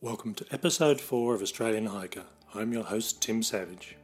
Welcome to episode 4 of Australian Hiker. I'm your host, Tim Savage.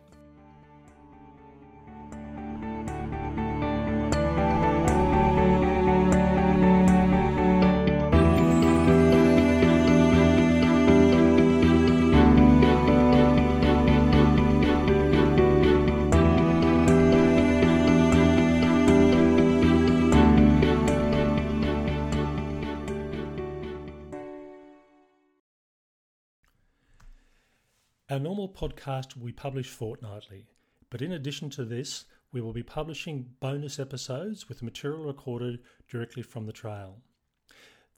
Our normal podcast will be published fortnightly, but in addition to this, we will be publishing bonus episodes with material recorded directly from the trail.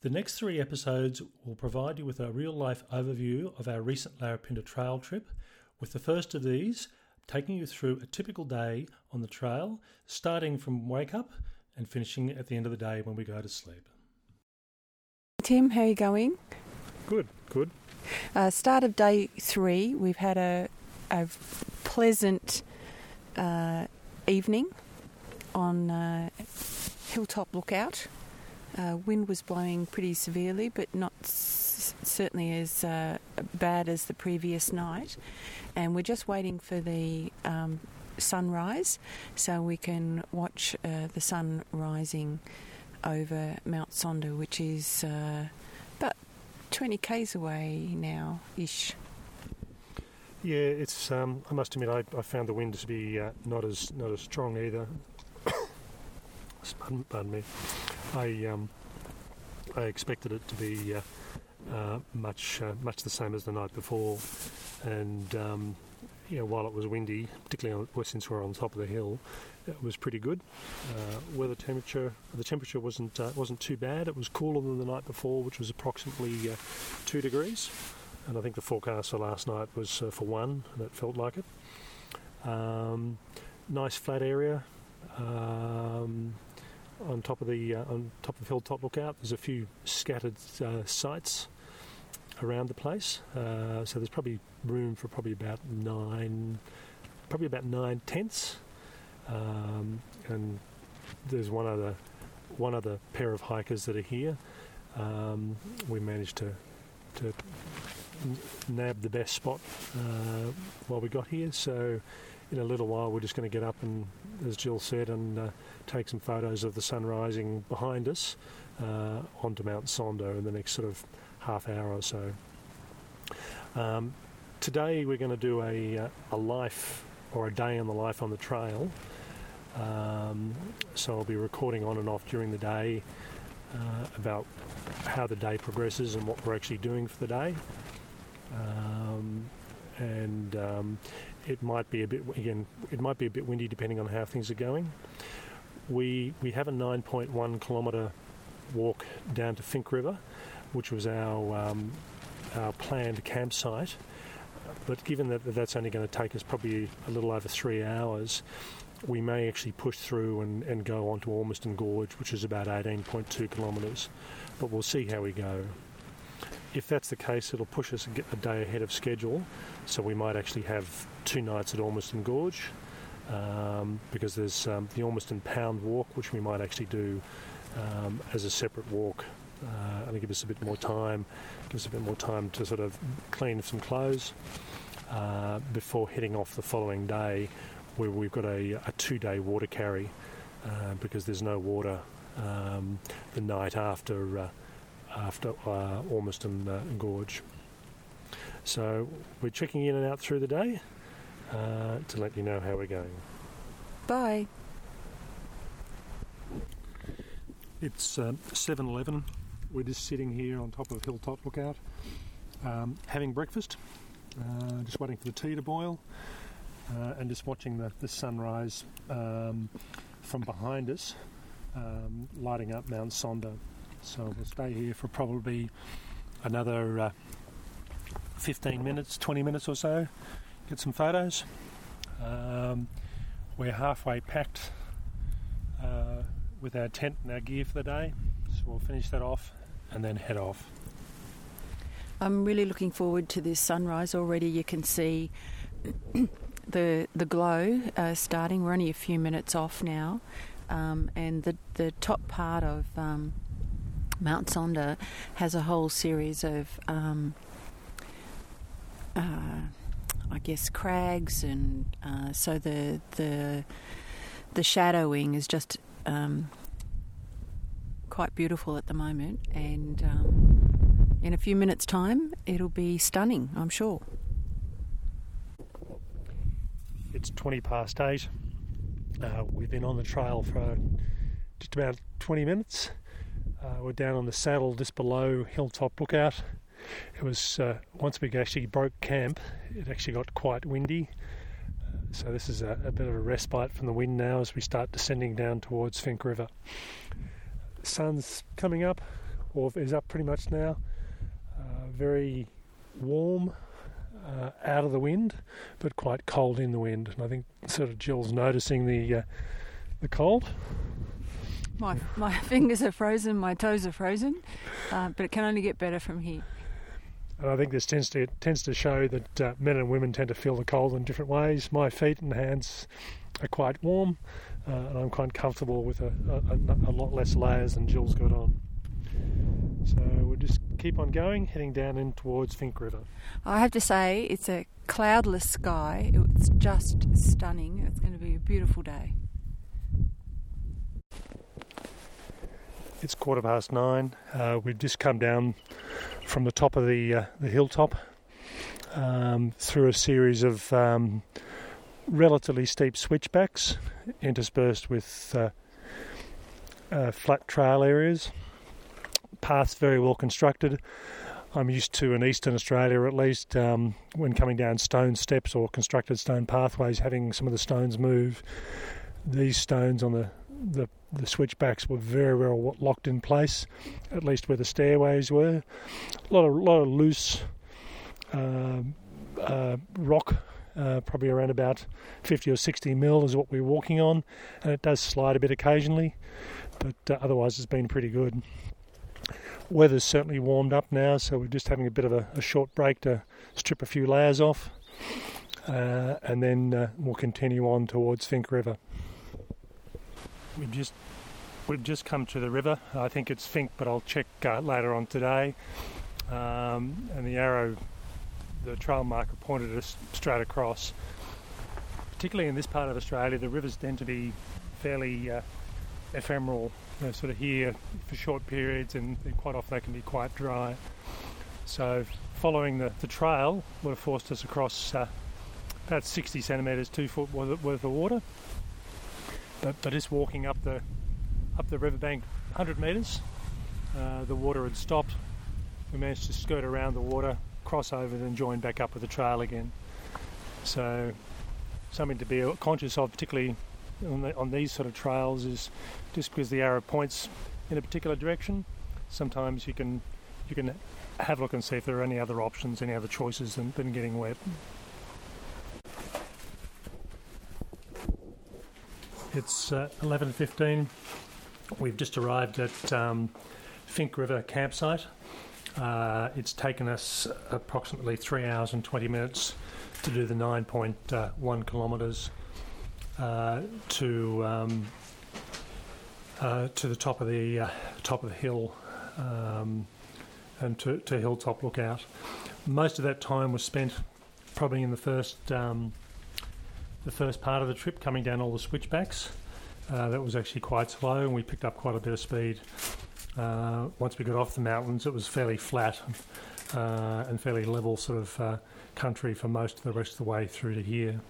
The next three episodes will provide you with a real life overview of our recent Larapinta trail trip, with the first of these taking you through a typical day on the trail, starting from wake up and finishing at the end of the day when we go to sleep. Tim, how are you going? Good, good. Uh, start of day three, we've had a, a pleasant uh, evening on uh, Hilltop Lookout. Uh, wind was blowing pretty severely, but not s- certainly as uh, bad as the previous night. And we're just waiting for the um, sunrise so we can watch uh, the sun rising over Mount Sonder, which is about 20 k's away now ish. Yeah, it's. Um, I must admit, I, I found the wind to be uh, not as not as strong either. pardon, pardon me. I um, I expected it to be uh, uh, much uh, much the same as the night before, and um, you know, while it was windy, particularly since we're on top of the hill, it was pretty good. Uh, weather temperature, the temperature wasn't uh, wasn't too bad. It was cooler than the night before, which was approximately uh, two degrees, and I think the forecast for last night was uh, for one, and it felt like it. Um, nice flat area. Um, on top of the uh, on top of Hilltop Lookout, there's a few scattered uh, sites around the place. Uh, so there's probably room for probably about nine, probably about nine tents. Um, and there's one other one other pair of hikers that are here. Um, we managed to to nab the best spot uh, while we got here. So in a little while, we're just going to get up and, as Jill said, and uh, take some photos of the sun rising behind us uh, onto Mount Sonder in the next sort of half hour or so. Um, today we're going to do a, uh, a life or a day in the life on the trail. Um, so I'll be recording on and off during the day uh, about how the day progresses and what we're actually doing for the day. Um, and um, it might be a bit again. It might be a bit windy depending on how things are going. We we have a 9.1 kilometre walk down to Finke River, which was our um, our planned campsite. But given that that's only going to take us probably a little over three hours, we may actually push through and, and go on to Ormiston Gorge, which is about 18.2 kilometres. But we'll see how we go. If that's the case, it'll push us a day ahead of schedule, so we might actually have two nights at Ormiston Gorge um, because there's um, the Ormiston Pound Walk, which we might actually do um, as a separate walk uh, and give us a bit more time, give us a bit more time to sort of clean some clothes uh, before heading off the following day, where we've got a, a two-day water carry uh, because there's no water um, the night after uh, after uh, Ormiston uh, Gorge. So we're checking in and out through the day uh, to let you know how we're going. Bye. It's um, 7:11. We're just sitting here on top of Hilltop Lookout, um, having breakfast, uh, just waiting for the tea to boil, uh, and just watching the, the sunrise um, from behind us, um, lighting up Mount Sonder. So we'll stay here for probably another uh, 15 minutes, 20 minutes or so, get some photos. Um, we're halfway packed uh, with our tent and our gear for the day, so we'll finish that off and then head off. I'm really looking forward to this sunrise. Already, you can see the the glow uh, starting. We're only a few minutes off now, um, and the the top part of um, Mount Sonder has a whole series of um, uh, I guess, crags, and uh, so the the the shadowing is just um, quite beautiful at the moment, and um, in a few minutes' time, it'll be stunning, I'm sure. It's 20 past eight. Uh, we've been on the trail for just about 20 minutes. Uh, we're down on the saddle just below Hilltop Lookout. It was uh, once we actually broke camp, it actually got quite windy. Uh, so this is a, a, bit of a respite from the wind now as we start descending down towards Finke River. Sun's coming up, or is up pretty much now. Uh, very warm, uh, out of the wind, but quite cold in the wind. And I think sort of Jill's noticing the uh, the cold. My my fingers are frozen, my toes are frozen, uh, but it can only get better from here. And I think this tends to tends to show that uh, men and women tend to feel the cold in different ways. My feet and hands are quite warm, uh, and I'm quite comfortable with a, a, a lot less layers than Jill's got on. So we'll just keep on going, heading down in towards Finke River. I have to say, it's a cloudless sky. It's just stunning. It's going to be a beautiful day. It's quarter past nine. Uh, we've just come down from the top of the uh, the hilltop um, through a series of um, relatively steep switchbacks, interspersed with uh, uh flat trail areas path's very well constructed. I'm used to in Eastern Australia, at least, um, when coming down stone steps or constructed stone pathways, having some of the stones move. These stones on the the, the switchbacks were very well locked in place, at least where the stairways were. A lot of lot of loose uh, uh, rock, uh, probably around about 50 or 60 mil is what we're walking on, and it does slide a bit occasionally, but uh, otherwise it's been pretty good. Weather's certainly warmed up now, so we're just having a bit of a, a short break to strip a few layers off, uh, and then uh, we'll continue on towards Finke River. We've just we've just come to the river. I think it's Finke, but I'll check uh, later on today. Um, and the arrow, the trail marker pointed us straight across. Particularly in this part of Australia, the rivers tend to be fairly uh, ephemeral sort of here for short periods and quite often they can be quite dry. So following the, the trail would have forced us across uh, about 60 centimetres, two foot worth of water. But, but just walking up the up the riverbank 100 metres, uh, the water had stopped. We managed to skirt around the water, cross over, then join back up with the trail again. So something to be conscious of, particularly on, the, on these sort of trails is just because the arrow points in a particular direction. Sometimes you can you can have a look and see if there are any other options, any other choices than, than getting wet. It's uh, 11.15. We've just arrived at um, Finke River campsite. Uh, it's taken us approximately three hours and 20 minutes to do the 9.1 kilometres uh, to um, uh, to the top of the uh, top of the hill um, and to, to Hilltop Lookout. Most of that time was spent probably in the first um, the first part of the trip, coming down all the switchbacks. Uh, that was actually quite slow, and we picked up quite a bit of speed. Uh, once we got off the mountains, it was fairly flat uh, and fairly level sort of country for most of the rest of the way through to here.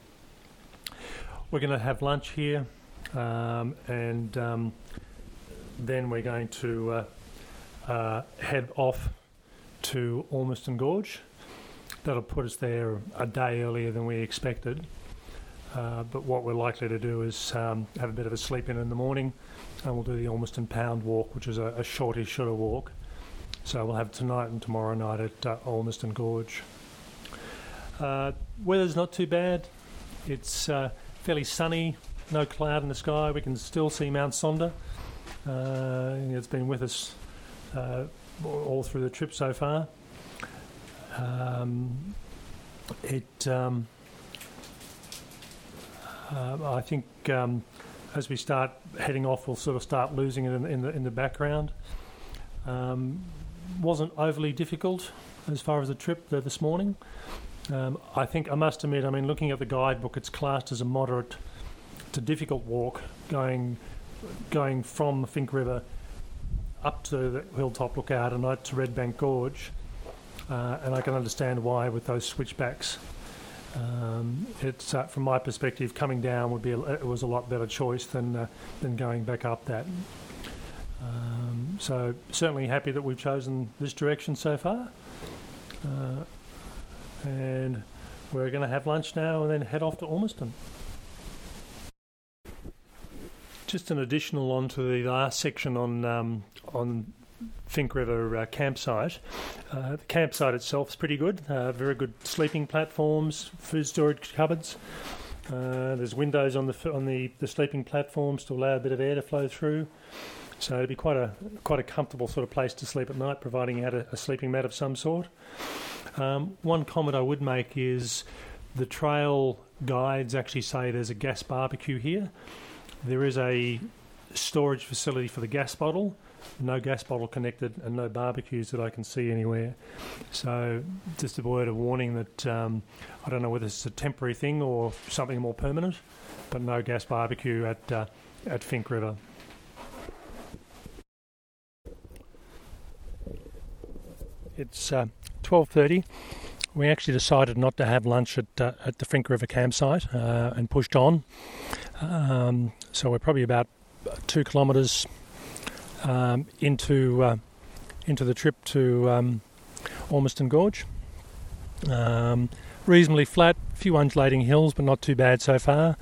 We're going to have lunch here, um, and um, then we're going to uh, uh, head off to Ormiston Gorge. That'll put us there a day earlier than we expected. Uh, but what we're likely to do is um, have a bit of a sleep in in the morning, and we'll do the Ormiston Pound Walk, which is a, a shortish sort of walk. So we'll have tonight and tomorrow night at uh, Gorge. Uh, weather's not too bad. It's uh, fairly sunny, no cloud in the sky. We can still see Mount Sonder. Uh, it's been with us all through the trip so far. Um, it, um, uh, I think, um, as we start heading off, we'll sort of start losing it in, in the in the background. Um, wasn't overly difficult as far as the trip this morning. Um, I think I must admit, I mean, looking at the guidebook, it's classed as a moderate to difficult walk going going from the Finke River up to the Hilltop Lookout and out to Red Bank Gorge. Uh, and I can understand why with those switchbacks. Um, it's uh, from my perspective, coming down would be a, it was a lot better choice than uh, than going back up that. Um, so certainly happy that we've chosen this direction so far. Uh, and we're going to have lunch now and then head off to Ormiston. Just an additional on to the last section on um, on Finke River uh, campsite. Uh, the campsite itself is pretty good. Uh, very good sleeping platforms, food storage cupboards. Uh, there's windows on the on the, the sleeping platforms to allow a bit of air to flow through. So it'd be quite a quite a comfortable sort of place to sleep at night, providing you had a, a sleeping mat of some sort. Um, one comment I would make is the trail guides actually say there's a gas barbecue here. There is a storage facility for the gas bottle, no gas bottle connected, and no barbecues that I can see anywhere. So, just a word of warning that um, I don't know whether it's a temporary thing or something more permanent, but no gas barbecue at uh, at Finke River. It's uh, 12.30. We actually decided not to have lunch at, uh, at the Finke River campsite uh, and pushed on. Um, so we're probably about two kilometres um, into uh, into the trip to um, Ormiston Gorge. Um, reasonably flat, a few undulating hills, but not too bad so far.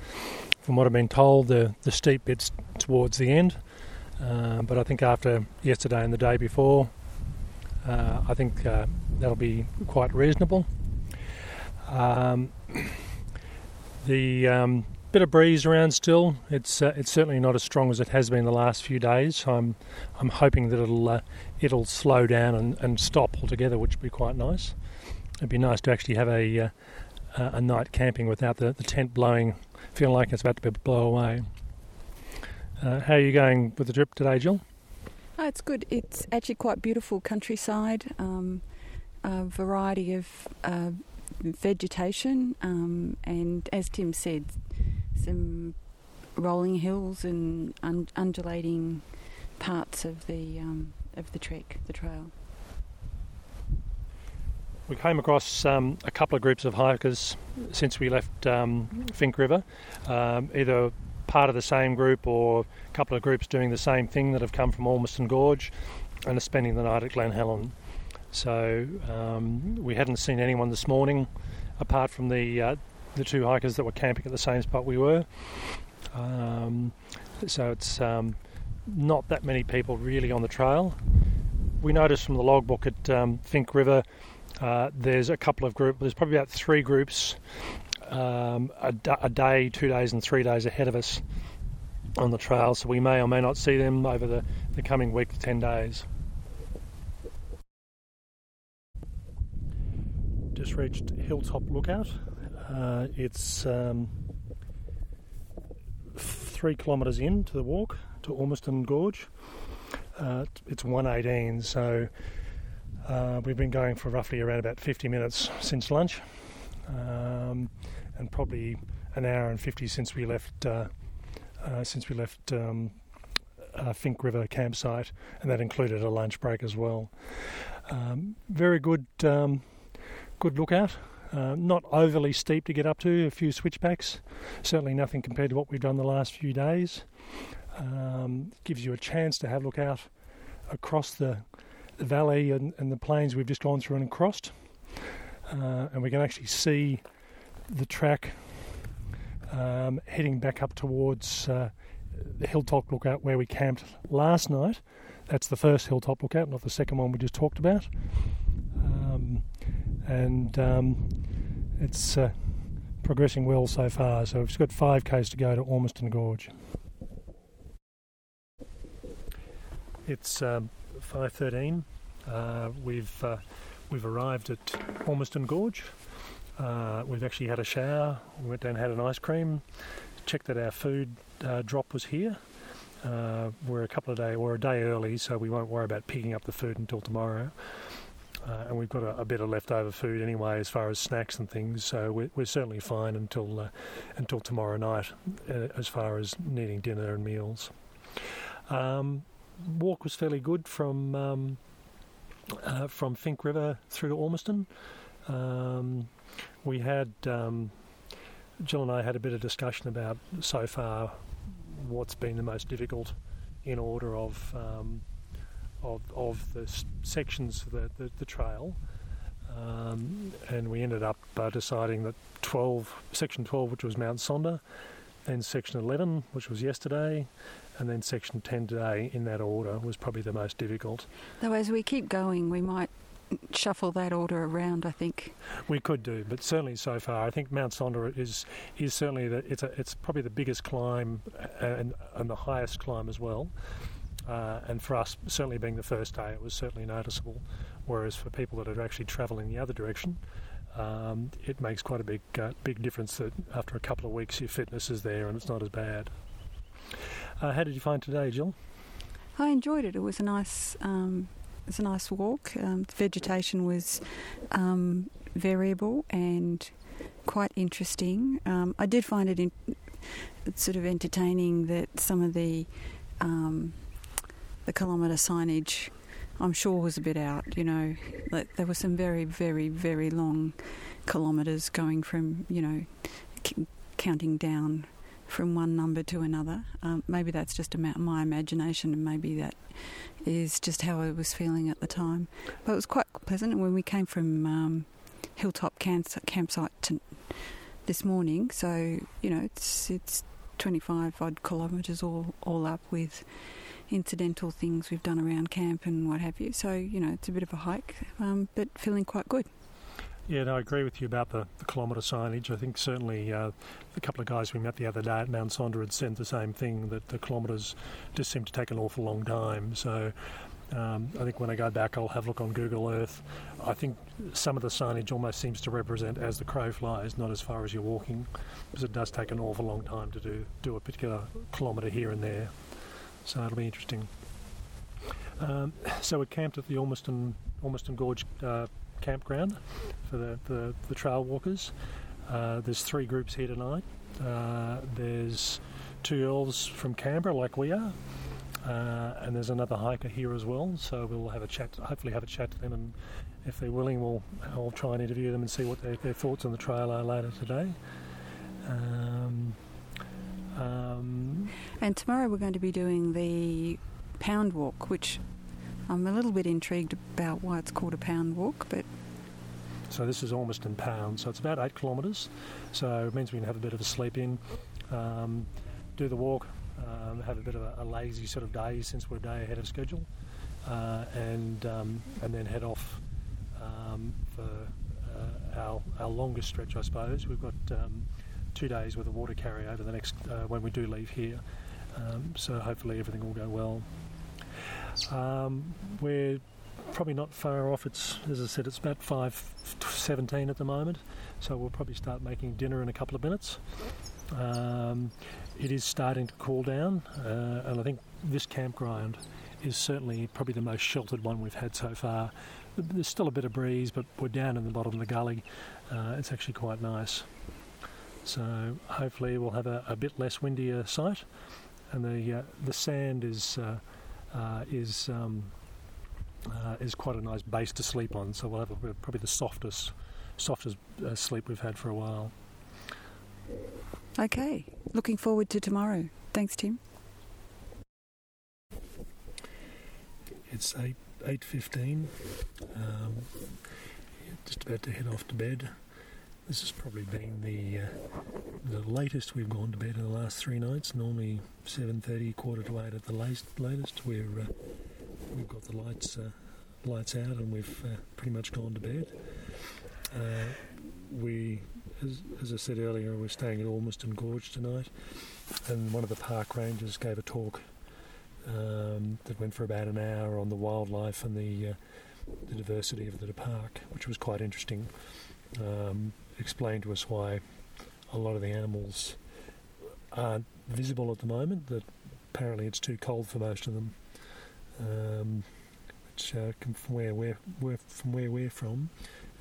From what I've been told, the, the steep bits towards the end. Uh, but I think after yesterday and the day before, uh, I think uh, that'll be quite reasonable. Um, the um, bit of breeze around still. It's uh, it's certainly not as strong as it has been the last few days. I'm I'm hoping that it'll uh, it'll slow down and, and stop altogether, which would be quite nice. It'd be nice to actually have a uh, a night camping without the, the tent blowing, feeling like it's about to be blow away. Uh, how are you going with the trip today, Jill? Oh, it's good. It's actually quite beautiful countryside. Um, a variety of uh, vegetation, um, and as Tim said, some rolling hills and un- undulating parts of the um, of the trek, the trail. We came across um, a couple of groups of hikers since we left um, Finke River, um, either part of the same group or a couple of groups doing the same thing that have come from Ormiston Gorge and are spending the night at Glen Helen. So um, we hadn't seen anyone this morning apart from the uh, the two hikers that were camping at the same spot we were. Um, so it's um, not that many people really on the trail. We noticed from the logbook at um, Finke River uh, there's a couple of groups, there's probably about three groups um, a, a, day, two days, and three days ahead of us on the trail, so we may or may not see them over the, the coming week to 10 days. Just reached Hilltop Lookout. Uh, it's um, three kilometres in to the walk to Ormiston Gorge. Uh, it's 118, so uh, we've been going for roughly around about 50 minutes since lunch. Um, and probably an hour and 50 since we left uh, uh, since we left um, uh, Finke River campsite, and that included a lunch break as well. Um, very good, um, good lookout. Uh, not overly steep to get up to. A few switchbacks. Certainly nothing compared to what we've done the last few days. Um, gives you a chance to have a look out across the, the valley and, and, the plains we've just gone through and crossed, uh, and we can actually see the track um, heading back up towards uh, the hilltop lookout where we camped last night. That's the first hilltop lookout, not the second one we just talked about. Um, and um, it's uh, progressing well so far. So we've got five k's to go to Ormiston Gorge. It's um, 5:13. Uh, we've uh, we've arrived at Ormiston Gorge. Uh, we've actually had a shower. We went down and had an ice cream. Checked that our food uh, drop was here. Uh, we're a couple of days, we're a day early, so we won't worry about picking up the food until tomorrow. Uh, and we've got a, a, bit of leftover food anyway, as far as snacks and things. So we're, we're certainly fine until uh, until tomorrow night, uh, as far as needing dinner and meals. Um, walk was fairly good from um, uh, from Finke River through to Ormiston. Um, we had um, Jill and I had a bit of discussion about so far what's been the most difficult in order of um, of, of the sections of the, the, the trail. Um, and we ended up uh, deciding that 12, section 12, which was Mount Sonder, then section 11, which was yesterday, and then section 10 today, in that order, was probably the most difficult. Though as we keep going, we might shuffle that order around. I think we could do, but certainly so far, I think Mount Sonder is is certainly the it's a, it's probably the biggest climb and and the highest climb as well. Uh, and for us, certainly being the first day, it was certainly noticeable. Whereas for people that are actually travelling the other direction, um, it makes quite a big uh, big difference that after a couple of weeks your fitness is there and it's not as bad. Uh, how did you find today, Jill? I enjoyed it. It was a nice um, it was a nice walk. Um, the vegetation was um, variable and quite interesting. Um, I did find it in, sort of entertaining that some of the um, the kilometre signage, I'm sure, was a bit out. You know, like there were some very, very, very long kilometres going from you know c- counting down from one number to another. Um, maybe that's just my imagination, and maybe that is just how I was feeling at the time. But it was quite pleasant. And when we came from um, Hilltop camp- campsite to this morning, so you know it's it's 25 odd kilometres all all up with incidental things we've done around camp and what have you. So you know it's a bit of a hike, um, but feeling quite good. Yeah, no, I agree with you about the, the kilometre signage. I think certainly uh, a couple of guys we met the other day at Mount Sonder had said the same thing that the kilometres just seem to take an awful long time. So um, I think when I go back, I'll have a look on Google Earth. I think some of the signage almost seems to represent as the crow flies, not as far as you're walking, because it does take an awful long time to do do a particular kilometre here and there. So it'll be interesting. Um, so we camped at the Ormiston Ormiston Gorge uh, campground for the, the, the trail walkers. Uh, there's three groups here tonight. Uh, there's two girls from Canberra, like we are, uh, and there's another hiker here as well. So we'll have a chat, hopefully have a chat to them, and if they're willing, we'll I'll try and interview them and see what their, their thoughts on the trail are later today. Um, um, and tomorrow we're going to be doing the pound walk, which I'm a little bit intrigued about why it's called a pound walk, but. So this is almost in pounds, so it's about eight kilometres. So it means we can have a bit of a sleep in, um, do the walk, um, have a bit of a, a, lazy sort of day since we're a day ahead of schedule, uh, and um, and then head off um, for uh, our our longest stretch, I suppose. We've got um, two days with a water carry over the next uh, when we do leave here. Um, so hopefully everything will go well. Um, we're probably not far off. It's as I said, it's about five seventeen at the moment, so we'll probably start making dinner in a couple of minutes. Um, it is starting to cool down, uh, and I think this campground is certainly probably the most sheltered one we've had so far. There's still a bit of breeze, but we're down in the bottom of the gully. Uh, it's actually quite nice. So hopefully we'll have a, a bit less windier site, and the uh, the sand is uh, uh, is um, uh, is quite a nice base to sleep on. So we'll have a, probably the softest softest uh, sleep we've had for a while. Okay, looking forward to tomorrow. Thanks, Tim. It's eight eight fifteen. Um, just about to head off to bed. This has probably been the uh, the latest we've gone to bed in the last three nights. Normally seven thirty, quarter to eight at the latest. latest. We're uh, we've got the lights uh, lights out and we've uh, pretty much gone to bed. Uh, we, as, as, I said earlier, we're staying at Ormiston Gorge tonight, and one of the park rangers gave a talk um, that went for about an hour on the wildlife and the uh, the diversity of the park, which was quite interesting. Um, explained to us why a lot of the animals aren't visible at the moment. That apparently it's too cold for most of them. Um, uh, from where we're, we're from where we're from,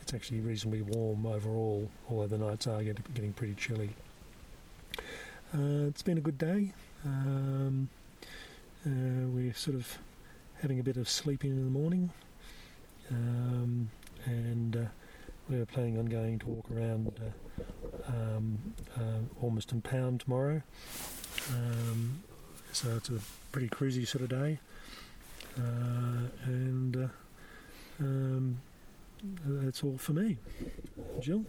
it's actually reasonably warm overall, although the nights are getting, getting pretty chilly. Uh, it's been a good day. Um, uh, we're sort of having a bit of sleeping in the morning, um, and uh, we're planning on going to walk around uh, um, uh, Ormiston Pound tomorrow. Um, so it's a pretty cruisy sort of day, uh, and uh, um, that's all for me. Jill.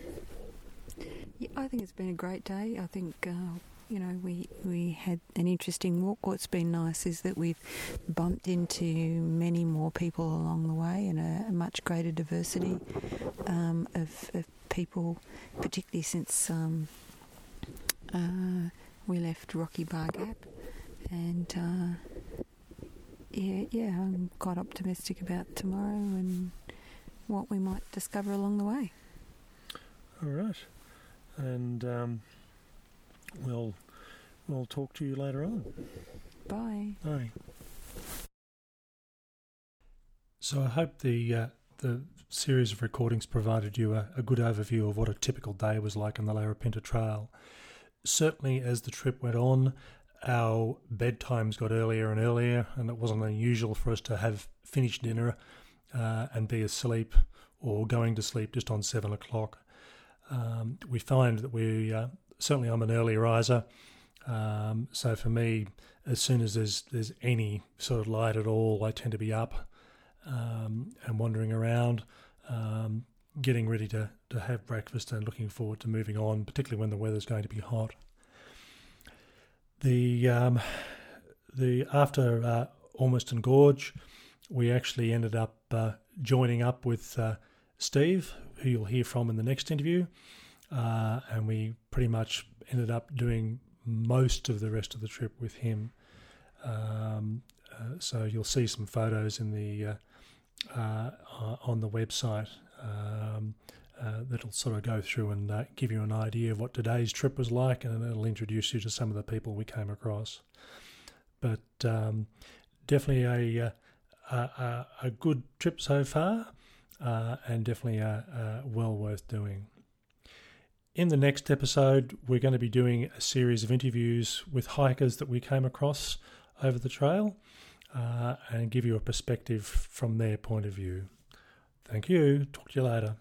Yeah, I think it's been a great day. I think uh, you know we we had an interesting walk. What's been nice is that we've bumped into many more people along the way and a, a much greater diversity um, of, of, people, particularly since um, uh, we left Rocky Bar Gap and uh, yeah, yeah, I'm quite optimistic about tomorrow and what we might discover along the way. All right, and um, we'll we'll talk to you later on. Bye. Bye. So I hope the uh, the series of recordings provided you a, a, good overview of what a typical day was like on the Larapinta Trail. Certainly, as the trip went on, our bedtimes got earlier and earlier, and it wasn't unusual for us to have finished dinner uh, and be asleep or going to sleep just on seven o'clock. Um, we find that we uh, certainly I'm an early riser, um, so for me, as soon as there's there's any sort of light at all, I tend to be up um, and wandering around, um, getting ready to to have breakfast and looking forward to moving on, particularly when the weather's going to be hot. The um, the after uh, Ormiston Gorge, we actually ended up uh, joining up with uh, Steve, who you'll hear from in the next interview, uh, and we pretty much ended up doing most of the rest of the trip with him. Um, uh, so you'll see some photos in the uh, on the website. Um, uh, that'll sort of go through and uh, give you an idea of what today's trip was like, and it'll introduce you to some of the people we came across. But um, definitely a, uh, a, a good trip so far, uh, and definitely a, a well worth doing. In the next episode, we're going to be doing a series of interviews with hikers that we came across over the trail uh, and give you a perspective from their point of view. Thank you. Talk to you later.